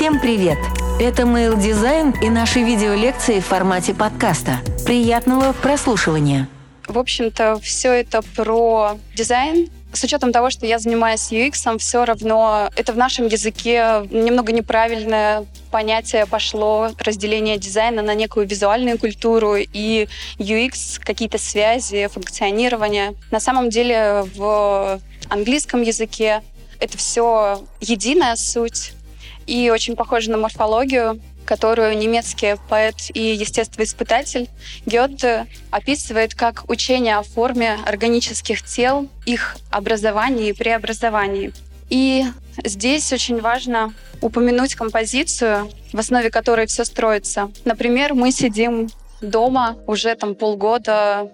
Всем привет! Это Mail Design и наши видеолекции в формате подкаста. Приятного прослушивания! В общем-то, все это про дизайн, с учетом того, что я занимаюсь UX, все равно это в нашем языке немного неправильное понятие пошло разделение дизайна на некую визуальную культуру и UX, какие-то связи, функционирование. На самом деле в английском языке это все единая суть и очень похоже на морфологию, которую немецкий поэт и естествоиспытатель Гёте описывает как учение о форме органических тел, их образовании и преобразовании. И здесь очень важно упомянуть композицию, в основе которой все строится. Например, мы сидим дома уже там полгода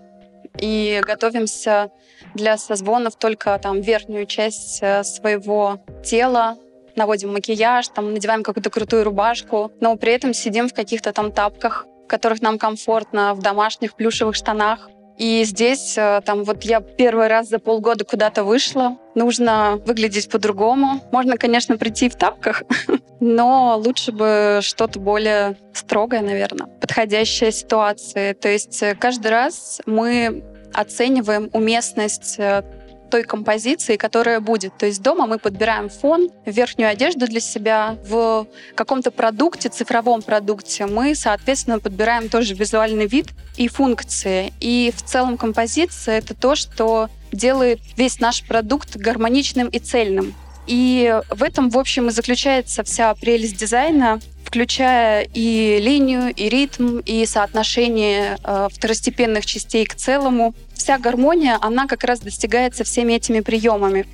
и готовимся для созвонов только там верхнюю часть э, своего тела наводим макияж, там надеваем какую-то крутую рубашку, но при этом сидим в каких-то там тапках, в которых нам комфортно, в домашних плюшевых штанах. И здесь, э, там, вот я первый раз за полгода куда-то вышла, нужно выглядеть по-другому. Можно, конечно, прийти в тапках, но лучше бы что-то более строгое, наверное, подходящее ситуации. То есть э, каждый раз мы оцениваем уместность э, той композиции, которая будет. То есть дома мы подбираем фон, верхнюю одежду для себя. В каком-то продукте, цифровом продукте, мы, соответственно, подбираем тоже визуальный вид и функции. И в целом композиция — это то, что делает весь наш продукт гармоничным и цельным. И в этом, в общем, и заключается вся прелесть дизайна, включая и линию, и ритм, и соотношение э, второстепенных частей к целому вся гармония, она как раз достигается всеми этими приемами.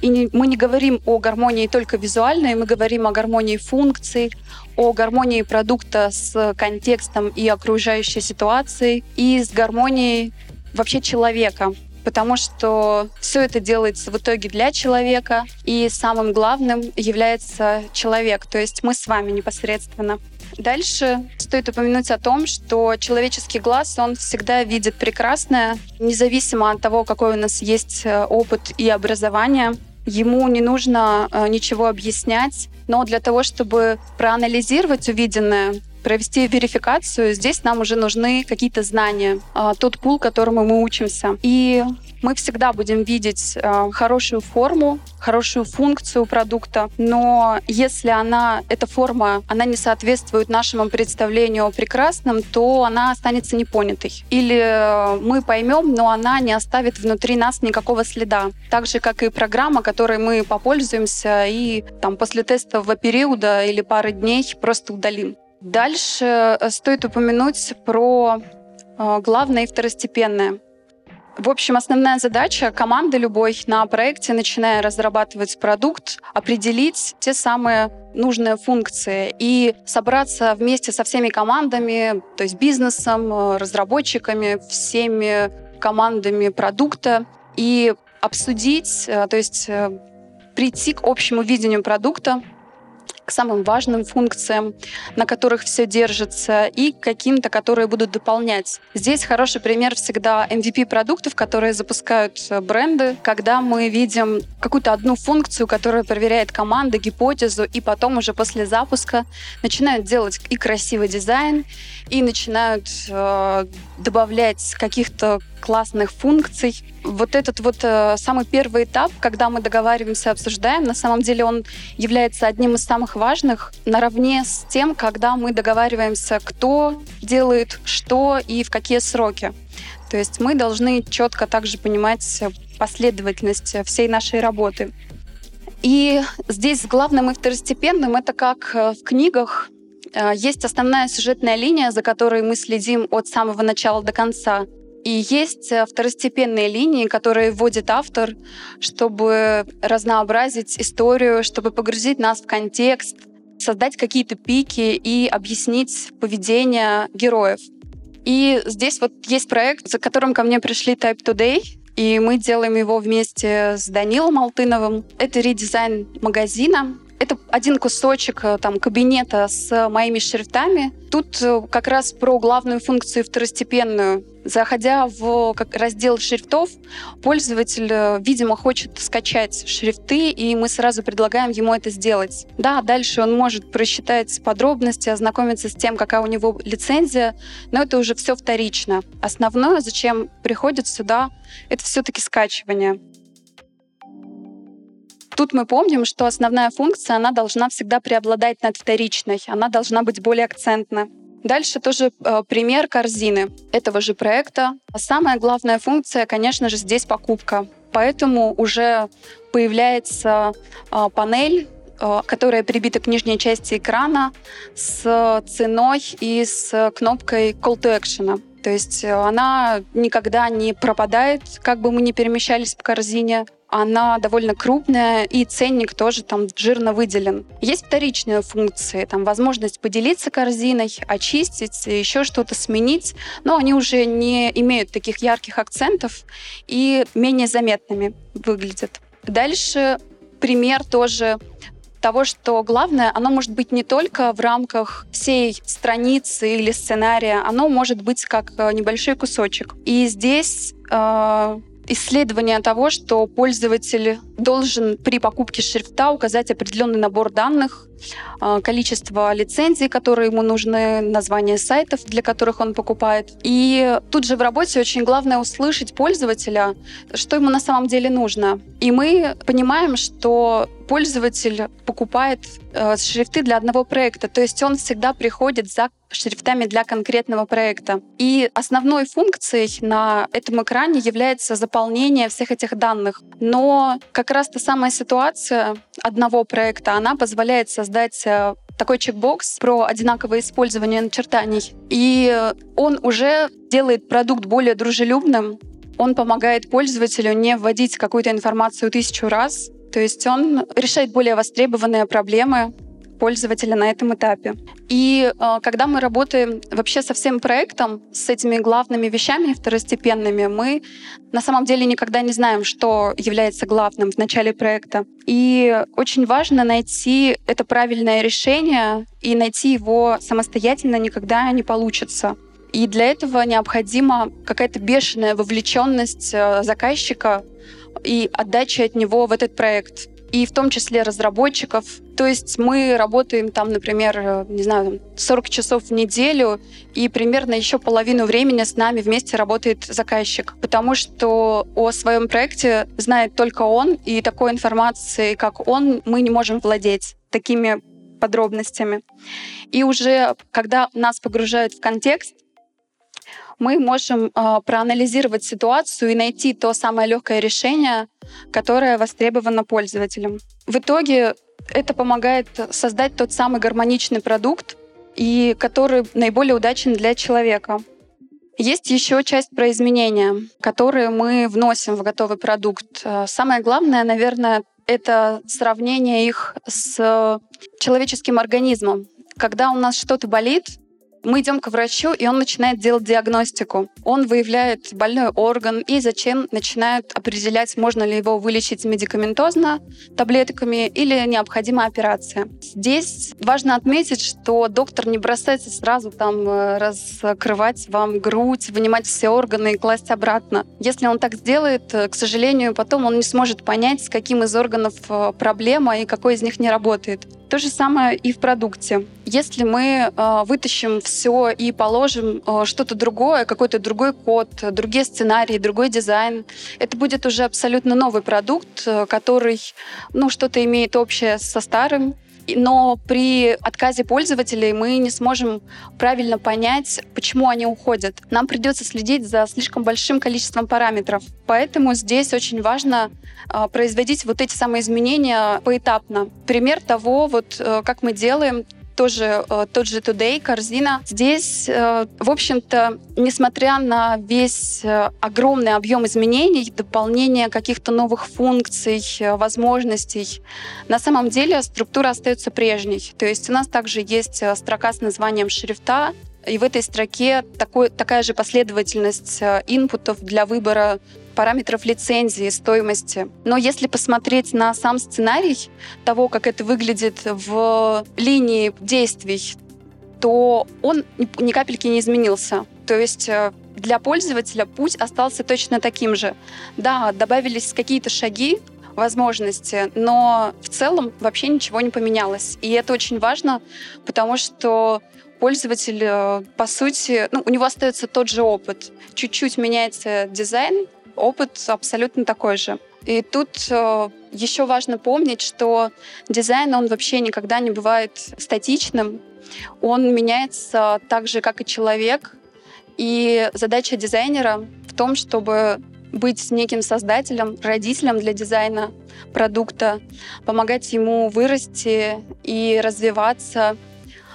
И мы не говорим о гармонии только визуальной, мы говорим о гармонии функций, о гармонии продукта с контекстом и окружающей ситуацией, и с гармонией вообще человека потому что все это делается в итоге для человека, и самым главным является человек, то есть мы с вами непосредственно. Дальше стоит упомянуть о том, что человеческий глаз, он всегда видит прекрасное, независимо от того, какой у нас есть э, опыт и образование. Ему не нужно э, ничего объяснять, но для того, чтобы проанализировать увиденное, провести верификацию, здесь нам уже нужны какие-то знания, а, тот пул, которому мы учимся. И мы всегда будем видеть э, хорошую форму, хорошую функцию продукта, но если она, эта форма, она не соответствует нашему представлению о прекрасном, то она останется непонятой. Или э, мы поймем, но она не оставит внутри нас никакого следа. Так же, как и программа, которой мы попользуемся и там после тестового периода или пары дней просто удалим. Дальше э, стоит упомянуть про главное и второстепенное. В общем, основная задача команды любой на проекте, начиная разрабатывать продукт, определить те самые нужные функции и собраться вместе со всеми командами, то есть бизнесом, разработчиками, всеми командами продукта и обсудить, э, то есть э, прийти к общему видению продукта, к самым важным функциям, на которых все держится, и каким-то, которые будут дополнять. Здесь хороший пример всегда MVP продуктов, которые запускают э, бренды, когда мы видим какую-то одну функцию, которая проверяет команда, гипотезу, и потом уже после запуска начинают делать и красивый дизайн, и начинают э, добавлять каких-то классных функций. Вот этот вот э, самый первый этап, когда мы договариваемся, обсуждаем, на самом деле он является одним из самых важных, наравне с тем, когда мы договариваемся, кто делает что и в какие сроки. То есть мы должны четко также понимать последовательность всей нашей работы. И здесь главным и второстепенным это как в книгах э, есть основная сюжетная линия, за которой мы следим от самого начала до конца. И есть э, второстепенные линии, которые вводит автор, чтобы разнообразить историю, чтобы погрузить нас в контекст, создать какие-то пики и объяснить поведение героев. И здесь вот есть проект, за которым ко мне пришли Type Today, и мы делаем его вместе с Данилом Алтыновым. Это редизайн магазина, это один кусочек э, там, кабинета с моими шрифтами. Тут э, как раз про главную функцию второстепенную. Заходя в раздел шрифтов, пользователь, э, видимо, хочет скачать шрифты, и мы сразу предлагаем ему это сделать. Да, дальше он может просчитать подробности, ознакомиться с тем, какая у него лицензия, но это уже все вторично. Основное, зачем приходит сюда, это все-таки скачивание. Тут мы помним, что основная функция, она должна всегда преобладать над вторичной, она должна быть более акцентна. Дальше тоже э, пример корзины этого же проекта. Самая главная функция, конечно же, здесь покупка. Поэтому уже появляется э, панель, э, которая прибита к нижней части экрана с ценой и с кнопкой Call to Action. То есть она никогда не пропадает, как бы мы ни перемещались по корзине она довольно крупная, и ценник тоже там жирно выделен. Есть вторичные функции, там возможность поделиться корзиной, очистить, еще что-то сменить, но они уже не имеют таких ярких акцентов и менее заметными выглядят. Дальше пример тоже того, что главное, оно может быть не только в рамках всей страницы или сценария, оно может быть как э, небольшой кусочек. И здесь э, исследование того, что пользователь должен при покупке шрифта указать определенный набор данных, а, количество лицензий, которые ему нужны, название сайтов, для которых он покупает. И тут же в работе очень главное услышать пользователя, что ему на самом деле нужно. И мы понимаем, что пользователь покупает э, шрифты для одного проекта, то есть он всегда приходит за шрифтами для конкретного проекта. И основной функцией на этом экране является заполнение всех этих данных. Но как раз та самая ситуация одного проекта, она позволяет создать э, такой чекбокс про одинаковое использование начертаний. И он уже делает продукт более дружелюбным, он помогает пользователю не вводить какую-то информацию тысячу раз, то есть он решает более востребованные проблемы пользователя на этом этапе. И э, когда мы работаем вообще со всем проектом, с этими главными вещами второстепенными, мы на самом деле никогда не знаем, что является главным в начале проекта. И очень важно найти это правильное решение, и найти его самостоятельно никогда не получится. И для этого необходима какая-то бешеная вовлеченность э, заказчика и отдача от него в этот проект и в том числе разработчиков. То есть мы работаем там, например, не знаю, 40 часов в неделю, и примерно еще половину времени с нами вместе работает заказчик, потому что о своем проекте знает только он, и такой информации, как он, мы не можем владеть такими подробностями. И уже когда нас погружают в контекст, мы можем э, проанализировать ситуацию и найти то самое легкое решение, которое востребовано пользователем. В итоге это помогает создать тот самый гармоничный продукт, и который наиболее удачен для человека. Есть еще часть про изменения, которые мы вносим в готовый продукт. А, самое главное, наверное, это сравнение их с человеческим организмом. Когда у нас что-то болит, мы идем к врачу, и он начинает делать диагностику. Он выявляет больной орган и зачем начинает определять, можно ли его вылечить медикаментозно, таблетками или необходима операция. Здесь важно отметить, что доктор не бросается сразу там э, раскрывать вам грудь, вынимать все органы и класть обратно. Если он так сделает, э, к сожалению, потом он не сможет понять, с каким из органов э, проблема и какой из них не работает. То же самое и в продукте. Если мы э, вытащим все и положим э, что-то другое, какой-то другой код, другие сценарии, другой дизайн, это будет уже абсолютно новый продукт, э, который ну, что-то имеет общее со старым, но при отказе пользователей мы не сможем правильно понять, почему они уходят. Нам придется следить за слишком большим количеством параметров. Поэтому здесь очень важно э, производить вот эти самые изменения поэтапно. Пример того, вот э, как мы делаем, тоже э, тот же Today, корзина. Здесь, э, в общем-то, несмотря на весь э, огромный объем изменений, дополнения каких-то новых функций, возможностей, на самом деле структура остается прежней. То есть у нас также есть строка с названием шрифта, и в этой строке такой, такая же последовательность э, инпутов для выбора параметров лицензии, стоимости. Но если посмотреть на сам сценарий того, как это выглядит в линии действий, то он ни капельки не изменился. То есть э, для пользователя путь остался точно таким же. Да, добавились какие-то шаги, возможности, но в целом вообще ничего не поменялось. И это очень важно, потому что пользователь, э, по сути, ну, у него остается тот же опыт. Чуть-чуть меняется дизайн, опыт абсолютно такой же. И тут э, еще важно помнить, что дизайн, он вообще никогда не бывает статичным. Он меняется так же, как и человек. И задача дизайнера в том, чтобы быть неким создателем, родителем для дизайна продукта, помогать ему вырасти и развиваться,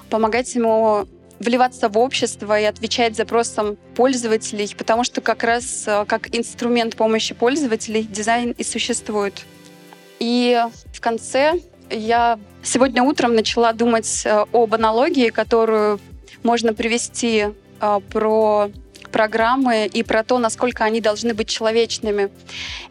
помогать ему вливаться в общество и отвечать запросам пользователей, потому что как раз э, как инструмент помощи пользователей дизайн и существует. И в конце я сегодня утром начала думать э, об аналогии, которую можно привести э, про программы и про то, насколько они должны быть человечными.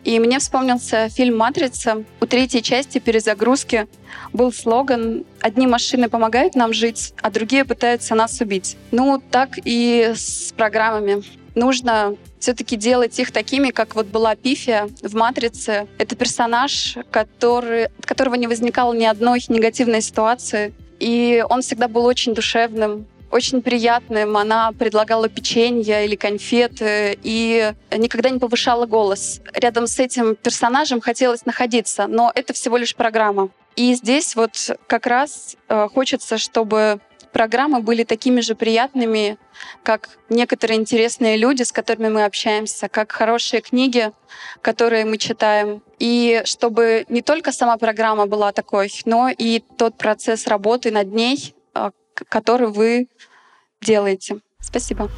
И мне вспомнился фильм «Матрица». У третьей части перезагрузки был слоган «Одни машины помогают нам жить, а другие пытаются нас убить». Ну, так и с программами. Нужно все-таки делать их такими, как вот была Пифия в «Матрице». Это персонаж, который, от которого не возникало ни одной негативной ситуации. И он всегда был очень душевным, очень приятным. Она предлагала печенье или конфеты и никогда не повышала голос. Рядом с этим персонажем хотелось находиться, но это всего лишь программа. И здесь вот как раз э, хочется, чтобы программы были такими же приятными, как некоторые интересные люди, с которыми мы общаемся, как хорошие книги, которые мы читаем. И чтобы не только сама программа была такой, но и тот процесс работы над ней, э, который вы делаете. Спасибо.